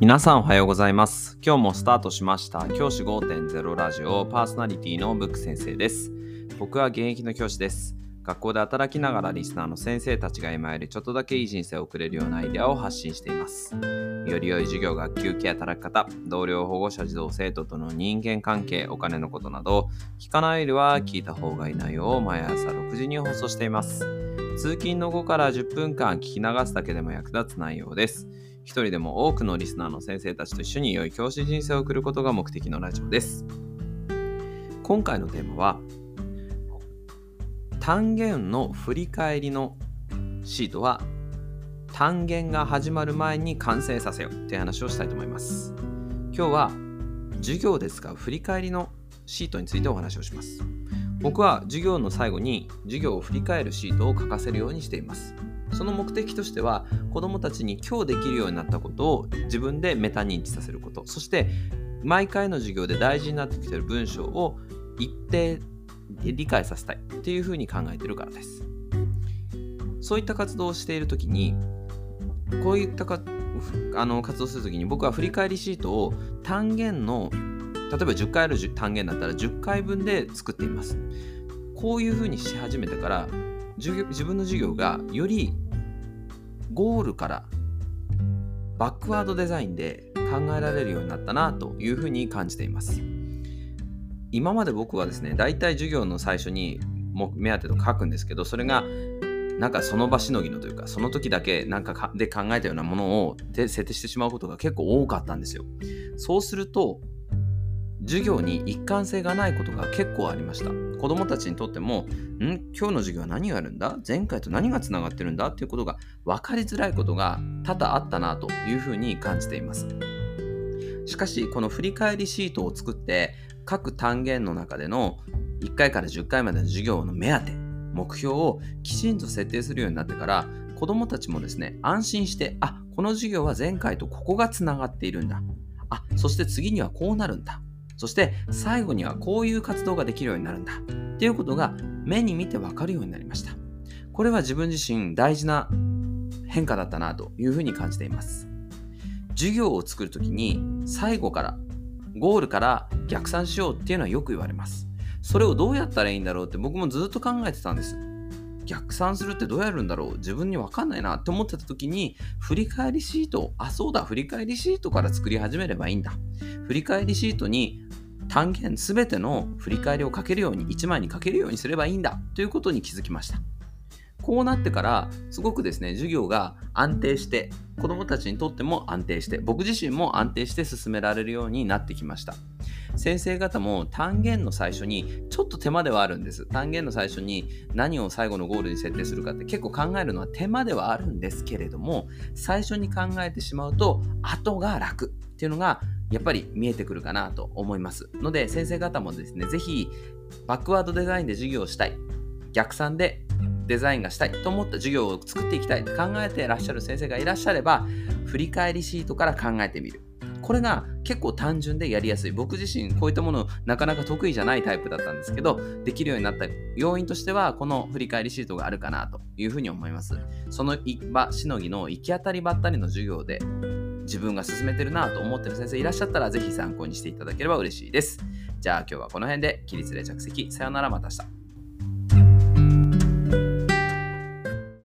皆さんおはようございます。今日もスタートしました教師5.0ラジオパーソナリティのブック先生です。僕は現役の教師です。学校で働きながらリスナーの先生たちが今よりちょっとだけいい人生を送れるようなアイデアを発信しています。より良い授業、学級ケア、働き方、同僚、保護者、児童、生徒との人間関係、お金のことなど、聞かないよりは聞いた方がいい内容を毎朝6時に放送しています。通勤の後から10分間聞き流すだけでも役立つ内容です。一人でも多くのリスナーの先生たちと一緒に良い教師人生を送ることが目的のラジオです。今回のテーマは単元の振り返りのシートは単元が始まる前に完成させようっていう話をしたいと思います。今日は授業で使う振り返りのシートについてお話をします。僕は授業の最後に授業を振り返るシートを書かせるようにしています。その目的としては子どもたちに今日できるようになったことを自分でメタ認知させることそして毎回の授業で大事になってきている文章を一定理解させたいっていうふうに考えてるからですそういった活動をしている時にこういったかあの活動する時に僕は振り返りシートを単元の例えば10回ある単元だったら10回分で作っています。こういうふうにし始めてから自分の授業がよりゴールからバックワードデザインで考えられるようになったなというふうに感じています。今まで僕はですね大体授業の最初に目当てと書くんですけどそれがなんかその場しのぎのというかその時だけなんかで考えたようなものを設定してしまうことが結構多かったんですよ。そうすると授業に一貫性がないことが結構ありました。子供たちにとってもん？今日の授業は何があるんだ？前回と何がつながってるんだ？っていうことが分かりづらいことが多々あったなというふうに感じています。しかしこの振り返りシートを作って各単元の中での1回から10回までの授業の目当て目標をきちんと設定するようになってから子供たちもですね安心してあこの授業は前回とここがつながっているんだあそして次にはこうなるんだそして最後にはこういう活動ができるようになるんだっていうことが目に見てわかるようになりました。これは自分自身大事な変化だったなというふうに感じています。授業を作るときに最後からゴールから逆算しようっていうのはよく言われます。それをどうやったらいいんだろうって僕もずっと考えてたんです。逆算するってどうやるんだろう。自分に分かんないなって思ってた時に振り返りシートあそうだ振り返りシートから作り始めればいいんだ。振り返りシートに単元全ての振り返りを書けるように1枚に書けるようにすればいいんだということに気づきました。こうなってからすごくですね授業が安定して子どもたちにとっても安定して僕自身も安定して進められるようになってきました。先生方も単元の最初にちょっと手間ではあるんです。単元の最初に何を最後のゴールに設定するかって結構考えるのは手間ではあるんですけれども最初に考えてしまうと後が楽。っていうのがやっぱり見えてくるかなと思います。ので先生方もですね是非バックワードデザインで授業をしたい。逆算でデザインがしたいと思った授業を作っていきたいと考えていらっしゃる先生がいらっしゃれば振り返りシートから考えてみるこれが結構単純でやりやすい僕自身こういったものなかなか得意じゃないタイプだったんですけどできるようになった要因としてはこの振り返りシートがあるかなというふうに思いますその場しのぎの行き当たりばったりの授業で自分が進めてるなと思ってる先生いらっしゃったらぜひ参考にしていただければ嬉しいです。じゃあ今日はこの辺で起立で着席。さよならまた明日。